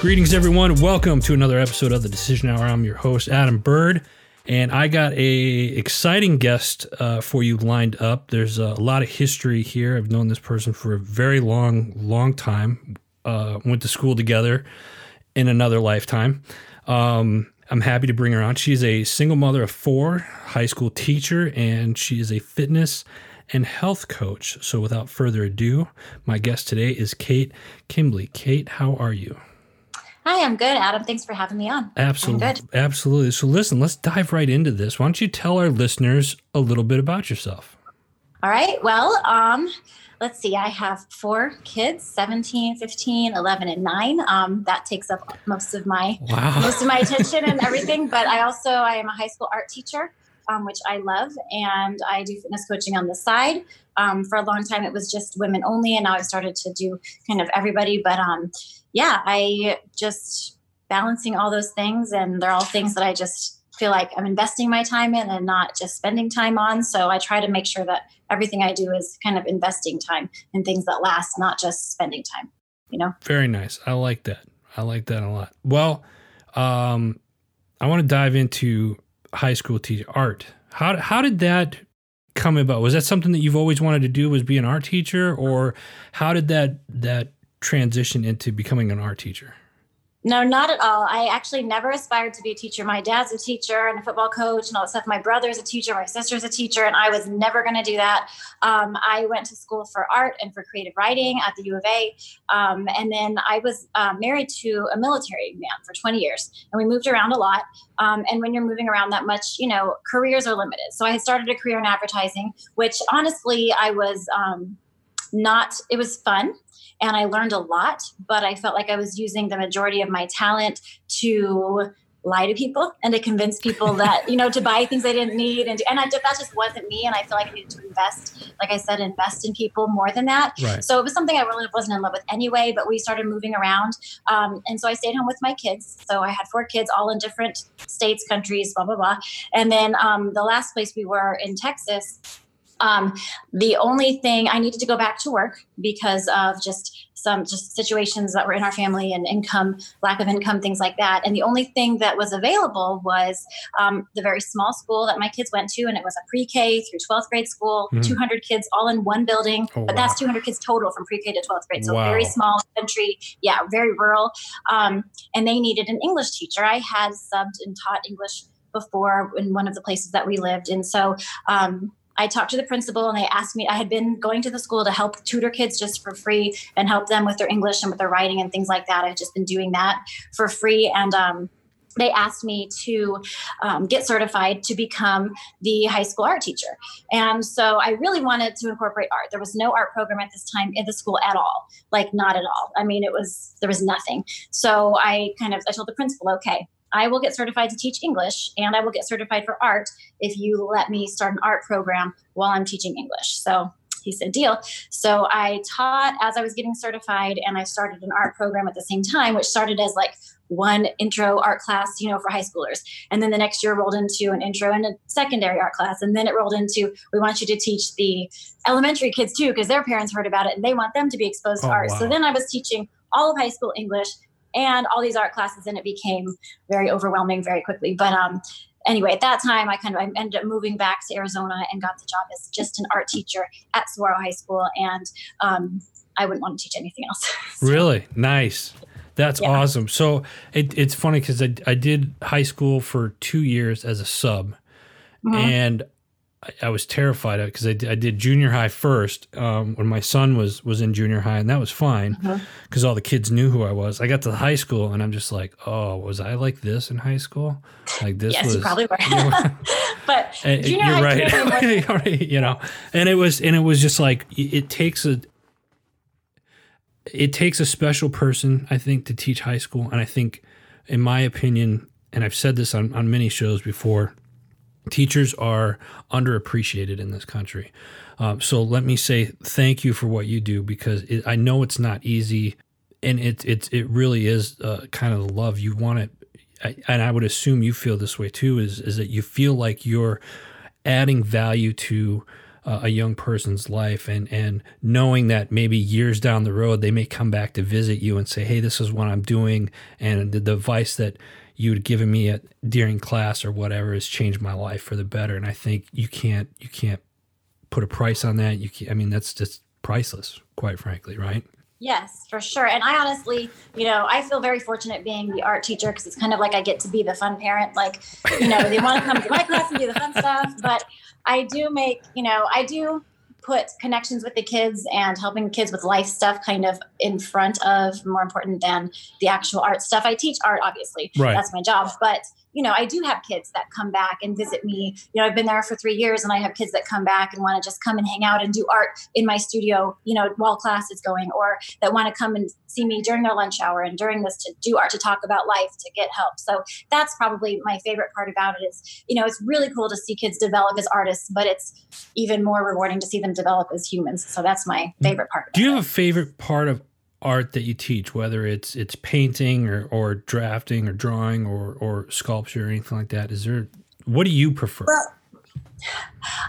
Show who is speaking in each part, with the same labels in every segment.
Speaker 1: Greetings, everyone. Welcome to another episode of the Decision Hour. I'm your host, Adam Bird, and I got a exciting guest uh, for you lined up. There's a lot of history here. I've known this person for a very long, long time. Uh, went to school together in another lifetime. Um, I'm happy to bring her on. She's a single mother of four, high school teacher, and she is a fitness and health coach. So, without further ado, my guest today is Kate Kimbley. Kate, how are you?
Speaker 2: Hi, I'm good, Adam. Thanks for having me on.
Speaker 1: Absolutely. Absolutely. So, listen, let's dive right into this. Why don't you tell our listeners a little bit about yourself?
Speaker 2: All right. Well, um, let's see. I have four kids 17, 15, 11, and 9. Um, that takes up most of my wow. most of my attention and everything. But I also I am a high school art teacher um, which I love, and I do fitness coaching on the side. Um, for a long time, it was just women only, and now I've started to do kind of everybody. But um, yeah, I just balancing all those things, and they're all things that I just feel like I'm investing my time in and not just spending time on. So I try to make sure that everything I do is kind of investing time in things that last, not just spending time. You know.
Speaker 1: Very nice. I like that. I like that a lot. Well, um, I want to dive into high school teacher art. How how did that come about? Was that something that you've always wanted to do? Was be an art teacher, or how did that that transition into becoming an art teacher?
Speaker 2: No, not at all. I actually never aspired to be a teacher. My dad's a teacher and a football coach and all that stuff. My brother's a teacher, my sister's a teacher, and I was never going to do that. Um, I went to school for art and for creative writing at the U of A. Um, and then I was uh, married to a military man for 20 years, and we moved around a lot. Um, and when you're moving around that much, you know, careers are limited. So I started a career in advertising, which honestly, I was um, not, it was fun and I learned a lot, but I felt like I was using the majority of my talent to lie to people and to convince people that you know to buy things they didn't need and and I, that just wasn't me and I feel like I needed to invest like I said invest in people more than that. Right. so it was something I really wasn't in love with anyway but we started moving around um, and so I stayed home with my kids. So I had four kids all in different states countries blah blah blah. And then um, the last place we were in Texas um, the only thing I needed to go back to work because of just some just situations that were in our family and income, lack of income, things like that. And the only thing that was available was um, the very small school that my kids went to, and it was a pre-K through 12th grade school, mm. 200 kids all in one building. Oh, but wow. that's 200 kids total from pre-K to 12th grade, so wow. very small country, yeah, very rural. Um, and they needed an English teacher. I had subbed and taught English before in one of the places that we lived, and so um, I talked to the principal and they asked me, I had been going to the school to help tutor kids just for free and help them with their English and with their writing and things like that. I've just been doing that for free. And, um, they asked me to um, get certified to become the high school art teacher. And so I really wanted to incorporate art. There was no art program at this time in the school at all, like not at all. I mean, it was, there was nothing. So I kind of, I told the principal, okay, I will get certified to teach English and I will get certified for art if you let me start an art program while I'm teaching English. So he said, deal. So I taught as I was getting certified and I started an art program at the same time, which started as like one intro art class, you know, for high schoolers. And then the next year rolled into an intro and a secondary art class. And then it rolled into, we want you to teach the elementary kids too, because their parents heard about it and they want them to be exposed oh, to art. Wow. So then I was teaching all of high school English and all these art classes and it became very overwhelming very quickly but um anyway at that time i kind of I ended up moving back to arizona and got the job as just an art teacher at saguaro high school and um, i wouldn't want to teach anything else
Speaker 1: so. really nice that's yeah. awesome so it, it's funny because I, I did high school for two years as a sub mm-hmm. and I, I was terrified of because I, I, did junior high first um, when my son was was in junior high, and that was fine because uh-huh. all the kids knew who I was. I got to high school, and I'm just like, oh, was I like this in high school? Like this
Speaker 2: yes,
Speaker 1: was
Speaker 2: you probably were. You know, but
Speaker 1: junior you're high right. you know, and it was and it was just like it takes a it takes a special person, I think, to teach high school, and I think, in my opinion, and I've said this on on many shows before teachers are underappreciated in this country. Um, so let me say thank you for what you do because it, I know it's not easy, and it it it really is uh, kind of the love you want it. I, and I would assume you feel this way too. Is is that you feel like you're adding value to uh, a young person's life. And and knowing that maybe years down the road they may come back to visit you and say hey this is what i'm doing. And the advice that you had given me at during class or whatever has changed my life for the better. And i think you can't you can't put a price on that. You can't, i mean that's just priceless quite frankly right
Speaker 2: Yes, for sure. And I honestly, you know, I feel very fortunate being the art teacher because it's kind of like I get to be the fun parent. Like, you know, they want to come to my class and do the fun stuff. But I do make, you know, I do put connections with the kids and helping kids with life stuff kind of in front of more important than the actual art stuff. I teach art, obviously. Right. That's my job. But you know, I do have kids that come back and visit me. You know, I've been there for three years and I have kids that come back and want to just come and hang out and do art in my studio, you know, while class is going, or that want to come and see me during their lunch hour and during this to do art, to talk about life, to get help. So that's probably my favorite part about it is, you know, it's really cool to see kids develop as artists, but it's even more rewarding to see them develop as humans. So that's my mm. favorite part.
Speaker 1: Do you have a favorite part of art that you teach, whether it's it's painting or, or drafting or drawing or or sculpture or anything like that? Is there what do you prefer? Well,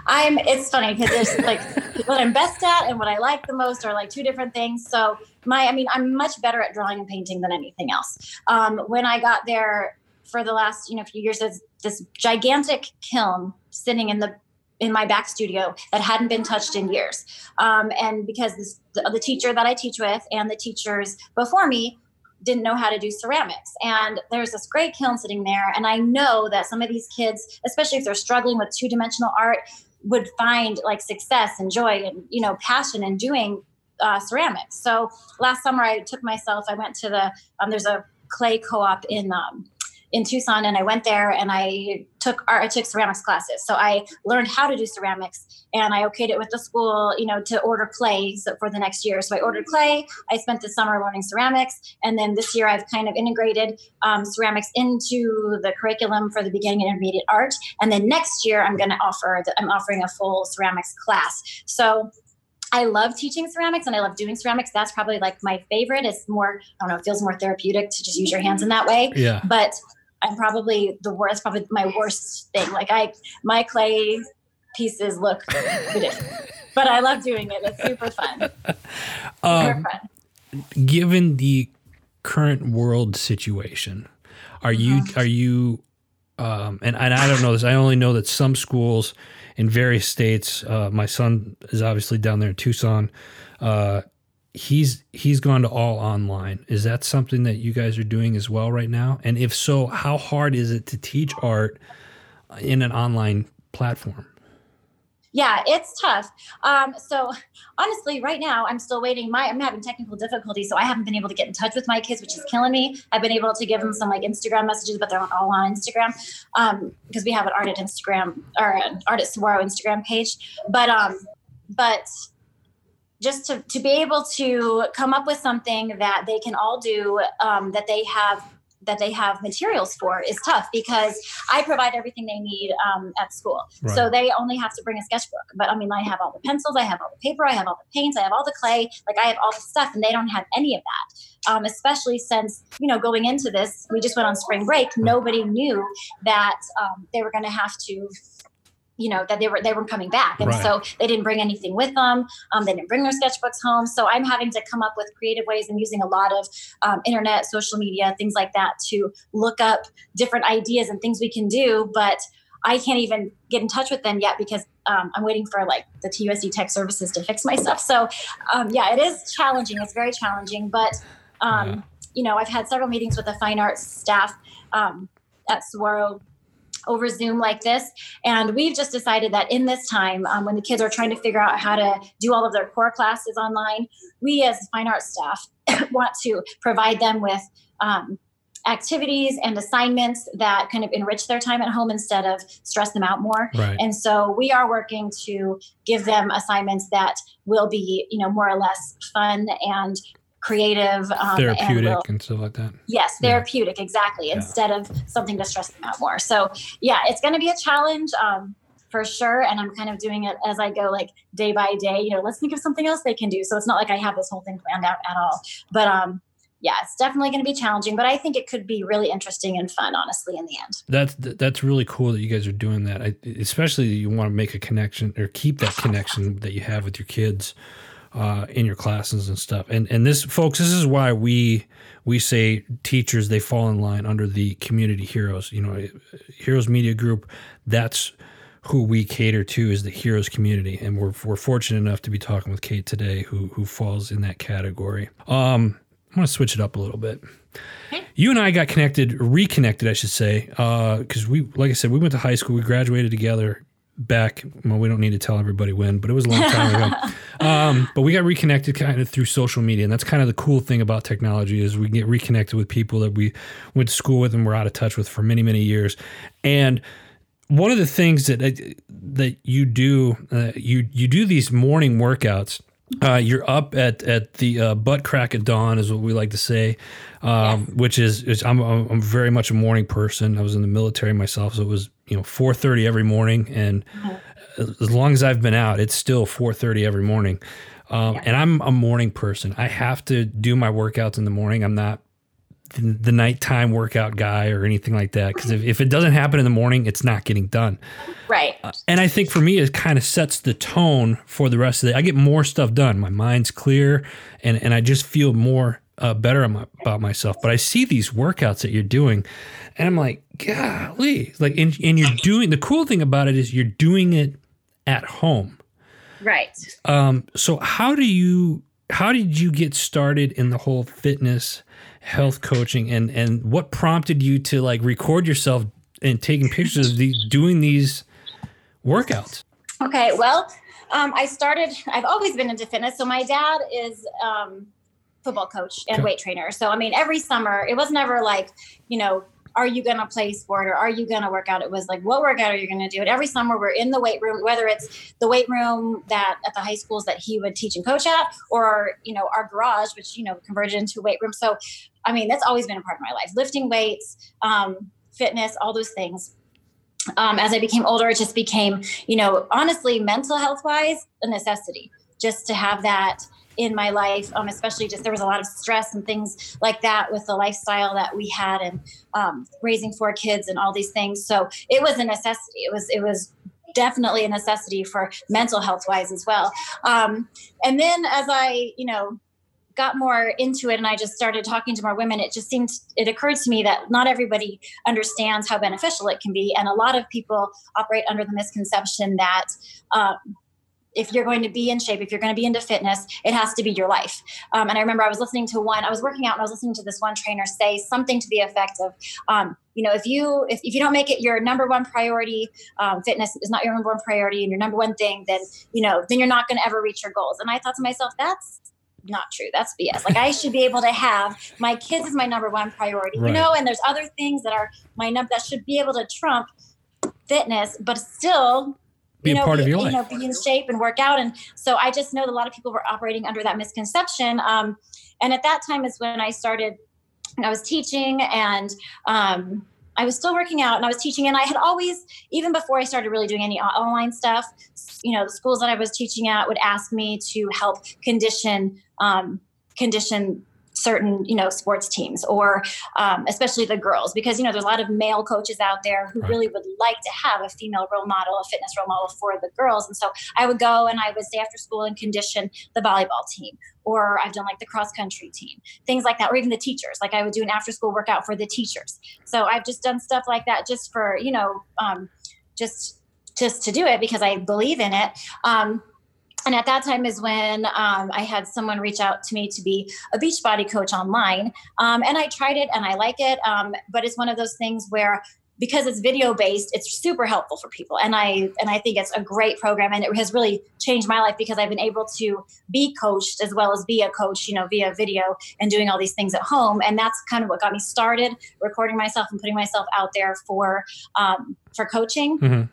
Speaker 2: I'm it's funny because there's like what I'm best at and what I like the most are like two different things. So my I mean I'm much better at drawing and painting than anything else. Um, when I got there for the last you know few years, there's this gigantic kiln sitting in the in my back studio that hadn't been touched in years. Um, and because this, the, the teacher that I teach with and the teachers before me didn't know how to do ceramics. And there's this great kiln sitting there. And I know that some of these kids, especially if they're struggling with two dimensional art, would find like success and joy and, you know, passion in doing uh, ceramics. So last summer I took myself, I went to the, um, there's a clay co-op in um, in Tucson and I went there and I took art, I took ceramics classes. So I learned how to do ceramics and I okayed it with the school, you know, to order clay for the next year. So I ordered clay. I spent the summer learning ceramics. And then this year I've kind of integrated um, ceramics into the curriculum for the beginning and intermediate art. And then next year I'm going to offer, the, I'm offering a full ceramics class. So I love teaching ceramics and I love doing ceramics. That's probably like my favorite. It's more, I don't know, it feels more therapeutic to just use your hands in that way.
Speaker 1: Yeah.
Speaker 2: But I'm probably the worst, probably my worst thing. Like I, my clay pieces look ridiculous, but I love doing it. It's super fun. Um,
Speaker 1: super fun. Given the current world situation, are you uh-huh. are you um, and, and I don't know this. I only know that some schools in various states. Uh, my son is obviously down there in Tucson. Uh, he's he's gone to all online. Is that something that you guys are doing as well right now? And if so, how hard is it to teach art in an online platform?
Speaker 2: Yeah, it's tough. Um, so honestly, right now I'm still waiting. My I'm having technical difficulties, so I haven't been able to get in touch with my kids, which is killing me. I've been able to give them some like Instagram messages, but they're all on Instagram um, because we have an art at Instagram or an art at Saguaro Instagram page. But um, but just to, to be able to come up with something that they can all do um, that they have that they have materials for is tough because I provide everything they need um, at school. Right. So they only have to bring a sketchbook. But I mean, I have all the pencils, I have all the paper, I have all the paints, I have all the clay, like I have all the stuff, and they don't have any of that. Um, especially since, you know, going into this, we just went on spring break. Nobody knew that um, they were going to have to you know that they were they weren't coming back. And right. so they didn't bring anything with them. Um, they didn't bring their sketchbooks home. So i'm having to come up with creative ways and using a lot of um, internet social media things like that to look up different ideas and things we can do. But i can't even get in touch with them yet because um, i'm waiting for like the tusd tech services to fix my stuff. So um, yeah it is challenging. It's very challenging. But um, yeah. you know i've had several meetings with the fine arts staff um, at Saguaro over Zoom like this. And we've just decided that in this time, um, when the kids are trying to figure out how to do all of their core classes online, we as fine arts staff want to provide them with um, activities and assignments that kind of enrich their time at home instead of stress them out more.
Speaker 1: Right.
Speaker 2: And so we are working to give them assignments that will be, you know, more or less fun and creative,
Speaker 1: um, therapeutic, and, and, stuff like that.
Speaker 2: Yes, therapeutic, yeah. exactly. Yeah. Instead of something to stress them out more. So yeah, it's going to be a challenge. Um, for sure. And I'm kind of doing it as I go, like day by day. You know, let's think of something else they can do. So it's not like I have this whole thing planned out at all. But um, yeah, it's definitely going to be challenging, but I think it could be really interesting and fun, honestly, in the end.
Speaker 1: That's that's really cool that you guys are doing that. I, especially you want to make a connection or keep that connection that you have with your kids uh, in your classes and stuff. And and this, folks, this is why we we say teachers they fall in line under the community heroes. You know, Heroes Media Group. That's who we cater to is the heroes community, and we're we're fortunate enough to be talking with Kate today, who who falls in that category. Um, I'm gonna switch it up a little bit. Okay. You and I got connected, reconnected, I should say, because uh, we, like I said, we went to high school. We graduated together back. Well, we don't need to tell everybody when, but it was a long time ago. Um, but we got reconnected kind of through social media, and that's kind of the cool thing about technology is we get reconnected with people that we went to school with and we're out of touch with for many, many years. And one of the things that that you do, uh, you you do these morning workouts uh, you're up at at the uh, butt crack of dawn, is what we like to say, um, yes. which is, is I'm, I'm very much a morning person. I was in the military myself, so it was you know 4:30 every morning, and mm-hmm. as long as I've been out, it's still 4:30 every morning. Um, yeah. And I'm a morning person. I have to do my workouts in the morning. I'm not the, the nighttime workout guy or anything like that. Because if, if it doesn't happen in the morning, it's not getting done.
Speaker 2: Right. Uh,
Speaker 1: and I think for me, it kind of sets the tone for the rest of the day. I get more stuff done. My mind's clear and, and I just feel more uh, better about myself. But I see these workouts that you're doing and I'm like, golly. Like, and, and you're doing the cool thing about it is you're doing it at home.
Speaker 2: Right.
Speaker 1: Um, so how do you, how did you get started in the whole fitness health coaching and and what prompted you to like record yourself and taking pictures of the doing these workouts
Speaker 2: okay well um, i started i've always been into fitness so my dad is um, football coach and weight trainer so i mean every summer it was never like you know are you going to play sport or are you going to work out? It was like, what workout are you going to do? And every summer we're in the weight room, whether it's the weight room that at the high schools that he would teach and coach at, or, you know, our garage, which, you know, converted into a weight room. So, I mean, that's always been a part of my life, lifting weights, um, fitness, all those things. Um, as I became older, it just became, you know, honestly, mental health wise, a necessity just to have that in my life, um, especially just there was a lot of stress and things like that with the lifestyle that we had and um, raising four kids and all these things. So it was a necessity. It was it was definitely a necessity for mental health wise as well. Um, and then as I you know got more into it and I just started talking to more women, it just seemed, it occurred to me that not everybody understands how beneficial it can be. And a lot of people operate under the misconception that um, if you're going to be in shape, if you're going to be into fitness, it has to be your life. Um, and I remember I was listening to one, I was working out and I was listening to this one trainer say something to the effect of, um, you know, if you if, if you don't make it your number one priority, um, fitness is not your number one priority and your number one thing, then you know, then you're not going to ever reach your goals. And I thought to myself, that's not true. That's BS. Like I should be able to have my kids as my number one priority, right. you know, and there's other things that are my number that should be able to trump fitness, but still
Speaker 1: be
Speaker 2: you know,
Speaker 1: part
Speaker 2: be,
Speaker 1: of your life.
Speaker 2: You know, be in shape and work out. And so I just know that a lot of people were operating under that misconception. Um, and at that time is when I started, and I was teaching and um, I was still working out and I was teaching. And I had always, even before I started really doing any online stuff, you know, the schools that I was teaching at would ask me to help condition, um, condition certain you know sports teams or um, especially the girls because you know there's a lot of male coaches out there who right. really would like to have a female role model a fitness role model for the girls. And so i would go and i would stay after school and condition the volleyball team or i've done like the cross country team things like that or even the teachers. Like i would do an after school workout for the teachers. So i've just done stuff like that just for you know um, just just to do it because i believe in it. Um, and at that time is when um, I had someone reach out to me to be a Beachbody coach online. Um, and I tried it and I like it. Um, but it's one of those things where because it's video based, it's super helpful for people. And I and I think it's a great program and it has really changed my life because I've been able to be coached as well as be a coach, you know, via video and doing all these things at home. And that's kind of what got me started recording myself and putting myself out there for um, for coaching. Mm-hmm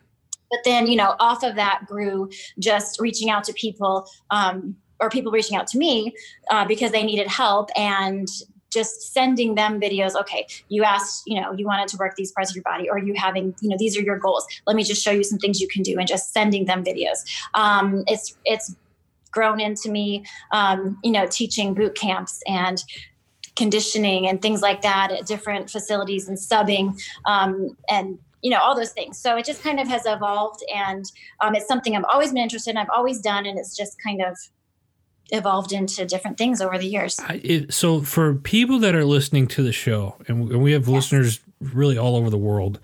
Speaker 2: but then, you know, off of that grew just reaching out to people um, or people reaching out to me uh, because they needed help and just sending them videos okay you asked you know you wanted to work these parts of your body or you having you know these are your goals. Let me just show you some things you can do and just sending them videos. Um, it's it's grown into me um, you know teaching boot camps and conditioning and things like that at different facilities and subbing um, and you know all those things. So it just kind of has evolved and um, it's something i've always been interested in i've always done and it's just kind of evolved into different things over the years.
Speaker 1: I, it, so for people that are listening to the show and we have yes. listeners really all over the world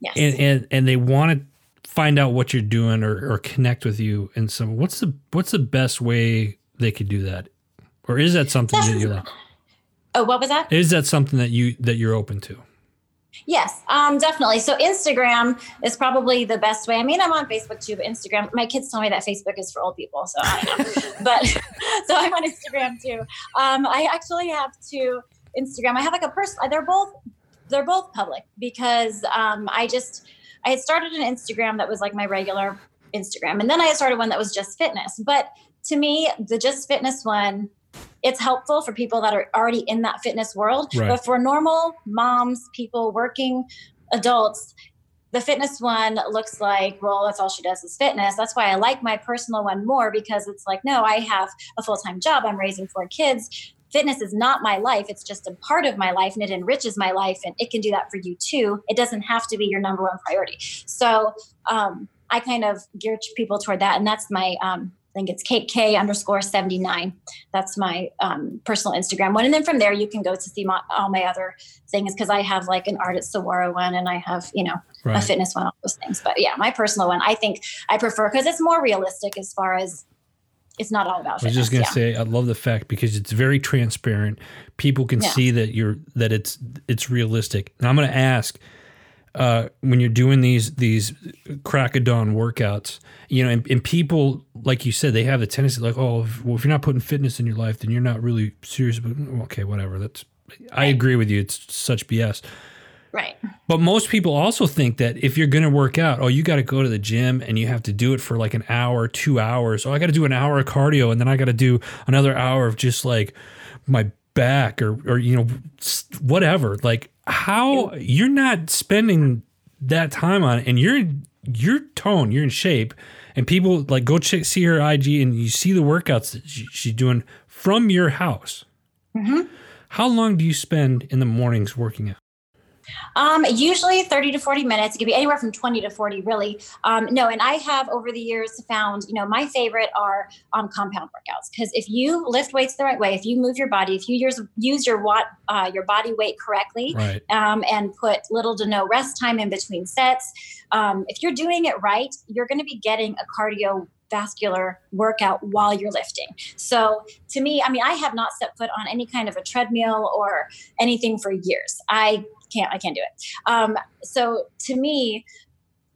Speaker 1: yes. and, and and they want to find out what you're doing or, or connect with you and so what's the what's the best way they could do that? Or is that something that you like?
Speaker 2: Oh what was that?
Speaker 1: Is that something that you that you're open to
Speaker 2: Yes, um, definitely. So Instagram is probably the best way. I mean, I'm on Facebook too, but Instagram. My kids tell me that Facebook is for old people, so I don't know. but so I'm on Instagram too. Um, I actually have two Instagram. I have like a person. They're both they're both public because um, I just I had started an Instagram that was like my regular Instagram, and then I started one that was just fitness. But to me, the just fitness one it's helpful for people that are already in that fitness world. Right. But for normal moms, people working adults, the fitness one looks like, well, that's all she does is fitness. That's why I like my personal one more because it's like, no, I have a full time job. I'm raising four kids. Fitness is not my life. It's just a part of my life and it enriches my life. And it can do that for you too. It doesn't have to be your number one priority. So um, I kind of gear people toward that. And that's my um, I think it's Kate K underscore 79. That's my um, personal Instagram one. And then from there, you can go to see my, all my other things because I have like an Art at Saguaro one and I have, you know, right. a fitness one, all those things. But yeah, my personal one, I think I prefer because it's more realistic as far as it's not all about.
Speaker 1: I was just gonna
Speaker 2: yeah.
Speaker 1: say I love the fact because it's very transparent. People can yeah. see that you're that it's it's realistic. And I'm gonna ask uh, when you're doing these these crack of dawn workouts, you know, and, and, people like you said, they have the tendency like, oh, if, well, if you're not putting fitness in your life, then you're not really serious. But okay, whatever. That's I agree with you. It's such BS.
Speaker 2: Right.
Speaker 1: But most people also think that if you're going to work out, oh, you got to go to the gym and you have to do it for like an hour, two hours. Oh, I got to do an hour of cardio and then I got to do another hour of just like my back or or you know whatever. Like how you're not spending that time on it and you're you're toned, you're in shape, and people like go check see her IG and you see the workouts that she, she's doing from your house. Mm-hmm. How long do you spend in the mornings working out?
Speaker 2: Um, usually 30 to 40 minutes. It could be anywhere from 20 to 40, really. Um, no, and I have over the years found, you know, my favorite are um, compound workouts because if you lift weights the right way, if you move your body, if you use, use your watt, uh, your body weight correctly, right. um, and put little to no rest time in between sets, um, if you're doing it right, you're going to be getting a cardio vascular workout while you're lifting. So to me, I mean, I have not set foot on any kind of a treadmill or anything for years. I can't I can't do it. Um, so to me,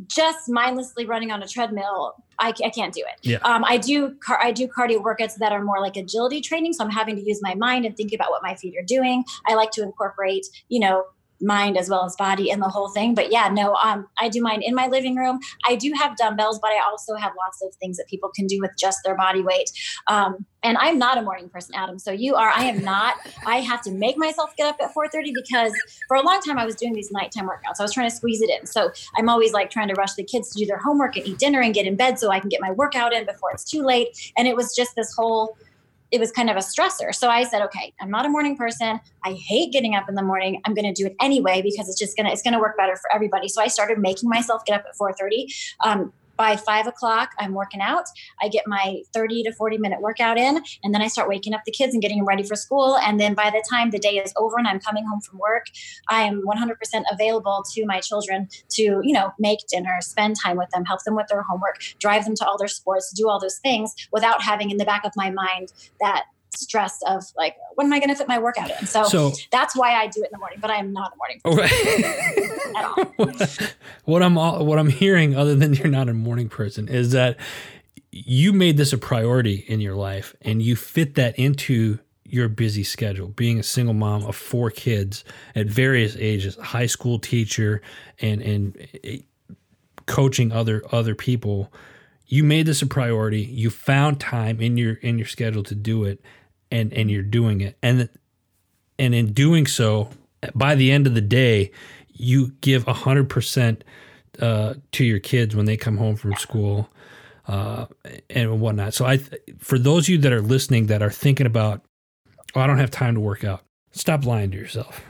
Speaker 2: just mindlessly running on a treadmill, I, I can't do it. Yeah. Um, I do car- I do cardio workouts that are more like agility training, so I'm having to use my mind and think about what my feet are doing. I like to incorporate, you know, mind as well as body in the whole thing. But yeah, no, um, I do mine in my living room. I do have dumbbells, but I also have lots of things that people can do with just their body weight. Um, and I'm not a morning person, Adam. So you are. I am not. I have to make myself get up at 4:30 because for a long time I was doing these nighttime workouts. I was trying to squeeze it in. So I'm always like trying to rush the kids to do their homework and eat dinner and get in bed so I can get my workout in before it's too late. And it was just this whole it was kind of a stressor. So I said, okay, I'm not a morning person. I hate getting up in the morning. I'm going to do it anyway because it's just going to, it's going to work better for everybody. So I started making myself get up at 430. Um, by five o'clock, I'm working out. I get my 30 to 40 minute workout in, and then I start waking up the kids and getting them ready for school. And then by the time the day is over and I'm coming home from work, I am 100% available to my children to, you know, make dinner, spend time with them, help them with their homework, drive them to all their sports, do all those things without having in the back of my mind that stress of like when am i going to fit my workout in? So, so, that's why i do it in the morning but i am not a morning person. At
Speaker 1: all. What i'm what i'm hearing other than you're not a morning person is that you made this a priority in your life and you fit that into your busy schedule. Being a single mom of four kids at various ages high school teacher and and eh, coaching other other people you made this a priority. You found time in your in your schedule to do it and and you're doing it and and in doing so by the end of the day you give 100% uh, to your kids when they come home from school uh, and whatnot so i for those of you that are listening that are thinking about oh i don't have time to work out stop lying to yourself.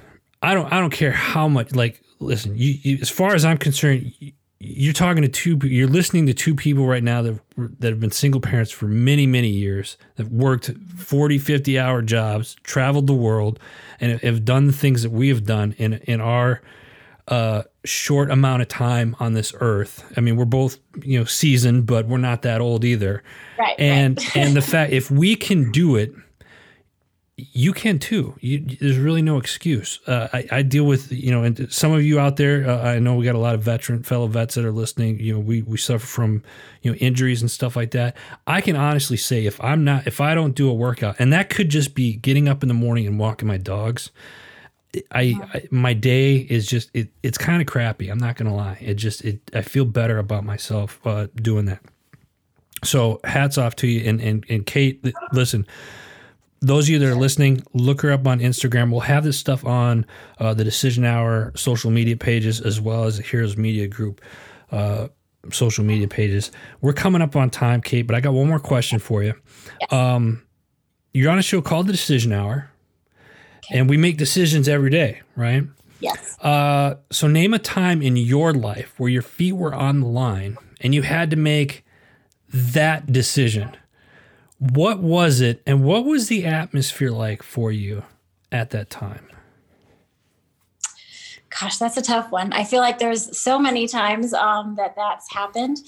Speaker 1: I don't I don't care how much like listen, you, you as far as I'm concerned, you're talking to two you're listening to two people right now that that have been single parents for many many years that worked 40 50 hour jobs traveled the world and have done the things that we have done in in our uh, short amount of time on this earth i mean we're both you know seasoned but we're not that old either
Speaker 2: right
Speaker 1: and
Speaker 2: right.
Speaker 1: and the fact if we can do it you can too. You, there's really no excuse. Uh, I, I, deal with you know, and some of you out there. Uh, I know we got a lot of veteran fellow vets that are listening. You know, we we suffer from you know injuries and stuff like that. I can honestly say if I'm not, if I don't do a workout, and that could just be getting up in the morning and walking my dogs. I, I my day is just it, it's kind of crappy. I'm not gonna lie. It just it I feel better about myself uh, doing that. So hats off to you and and and Kate. Listen those of you that are listening, look her up on Instagram. We'll have this stuff on uh, the Decision Hour social media pages as well as the Heroes Media Group uh, social media pages. We're coming up on time, Kate, but I got one more question for you. Yes. Um, you're on a show called The Decision Hour, okay. and we make decisions every day, right?
Speaker 2: Yes.
Speaker 1: Uh, so, name a time in your life where your feet were on the line and you had to make that decision what was it, and what was the atmosphere like for you at that time?
Speaker 2: Gosh, that's a tough one. I feel like there's so many times um, that that's happened.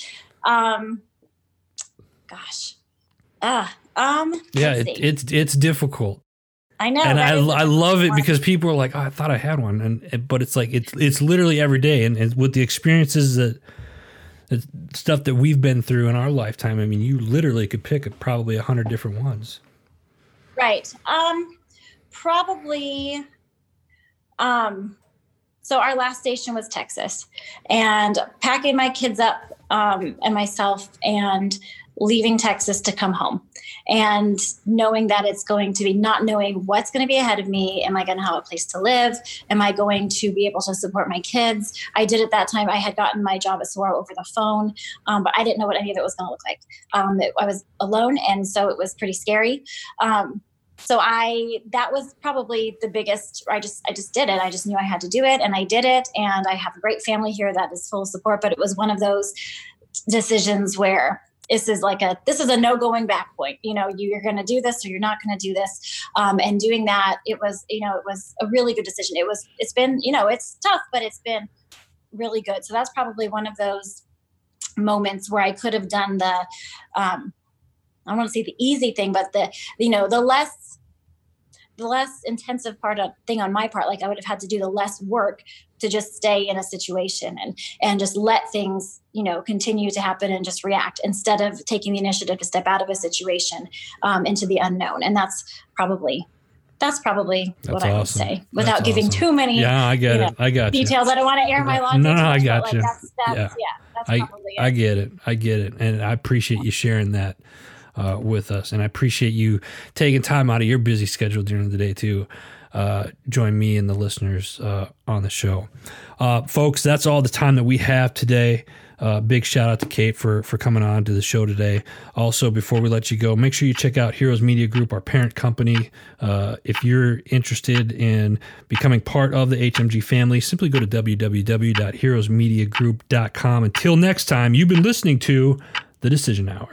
Speaker 2: Um, gosh, ah, um,
Speaker 1: yeah, it, it's it's difficult.
Speaker 2: I know,
Speaker 1: and I, I love it one. because people are like, oh, I thought I had one, and but it's like it's it's literally every day, and, and with the experiences that stuff that we've been through in our lifetime. I mean, you literally could pick probably a hundred different ones.
Speaker 2: Right. Um, probably. Um, so our last station was Texas, and packing my kids up um, and myself, and leaving Texas to come home and knowing that it's going to be not knowing what's going to be ahead of me. Am I going to have a place to live? Am I going to be able to support my kids? I did at that time, I had gotten my job at Saguaro over the phone, um, but I didn't know what any of it was going to look like. Um, it, I was alone, and so it was pretty scary. Um, so i that was probably the biggest i just i just did it i just knew i had to do it and i did it and i have a great family here that is full support but it was one of those decisions where this is like a this is a no going back point. You know you're going to do this or you're not going to do this. Um, and doing that it was you know it was a really good decision. It was it's been you know it's tough but it's been really good. So that's probably one of those moments where i could have done the um, i don't want to say the easy thing but the you know the less less intensive part of thing on my part like i would have had to do the less work to just stay in a situation and and just let things you know continue to happen and just react instead of taking the initiative to step out of a situation um, into the unknown and that's probably that's probably that's what awesome. I would say without that's giving awesome. too many.
Speaker 1: Yeah, I get it. Know, I got
Speaker 2: details.
Speaker 1: You.
Speaker 2: I don't want to air my laundry.
Speaker 1: No, no, I
Speaker 2: got
Speaker 1: like you.
Speaker 2: That's, that's, yeah, yeah
Speaker 1: I, I get it. I get it, and I appreciate you sharing that uh, with us, and I appreciate you taking time out of your busy schedule during the day to uh, join me and the listeners uh, on the show. Uh, folks, that's all the time that we have today. Uh, big shout out to Kate for for coming on to the show today. Also, before we let you go, make sure you check out Heroes Media Group, our parent company. Uh, if you're interested in becoming part of the HMG family, simply go to www.heroesmediagroup.com. Until next time, you've been listening to the Decision Hour.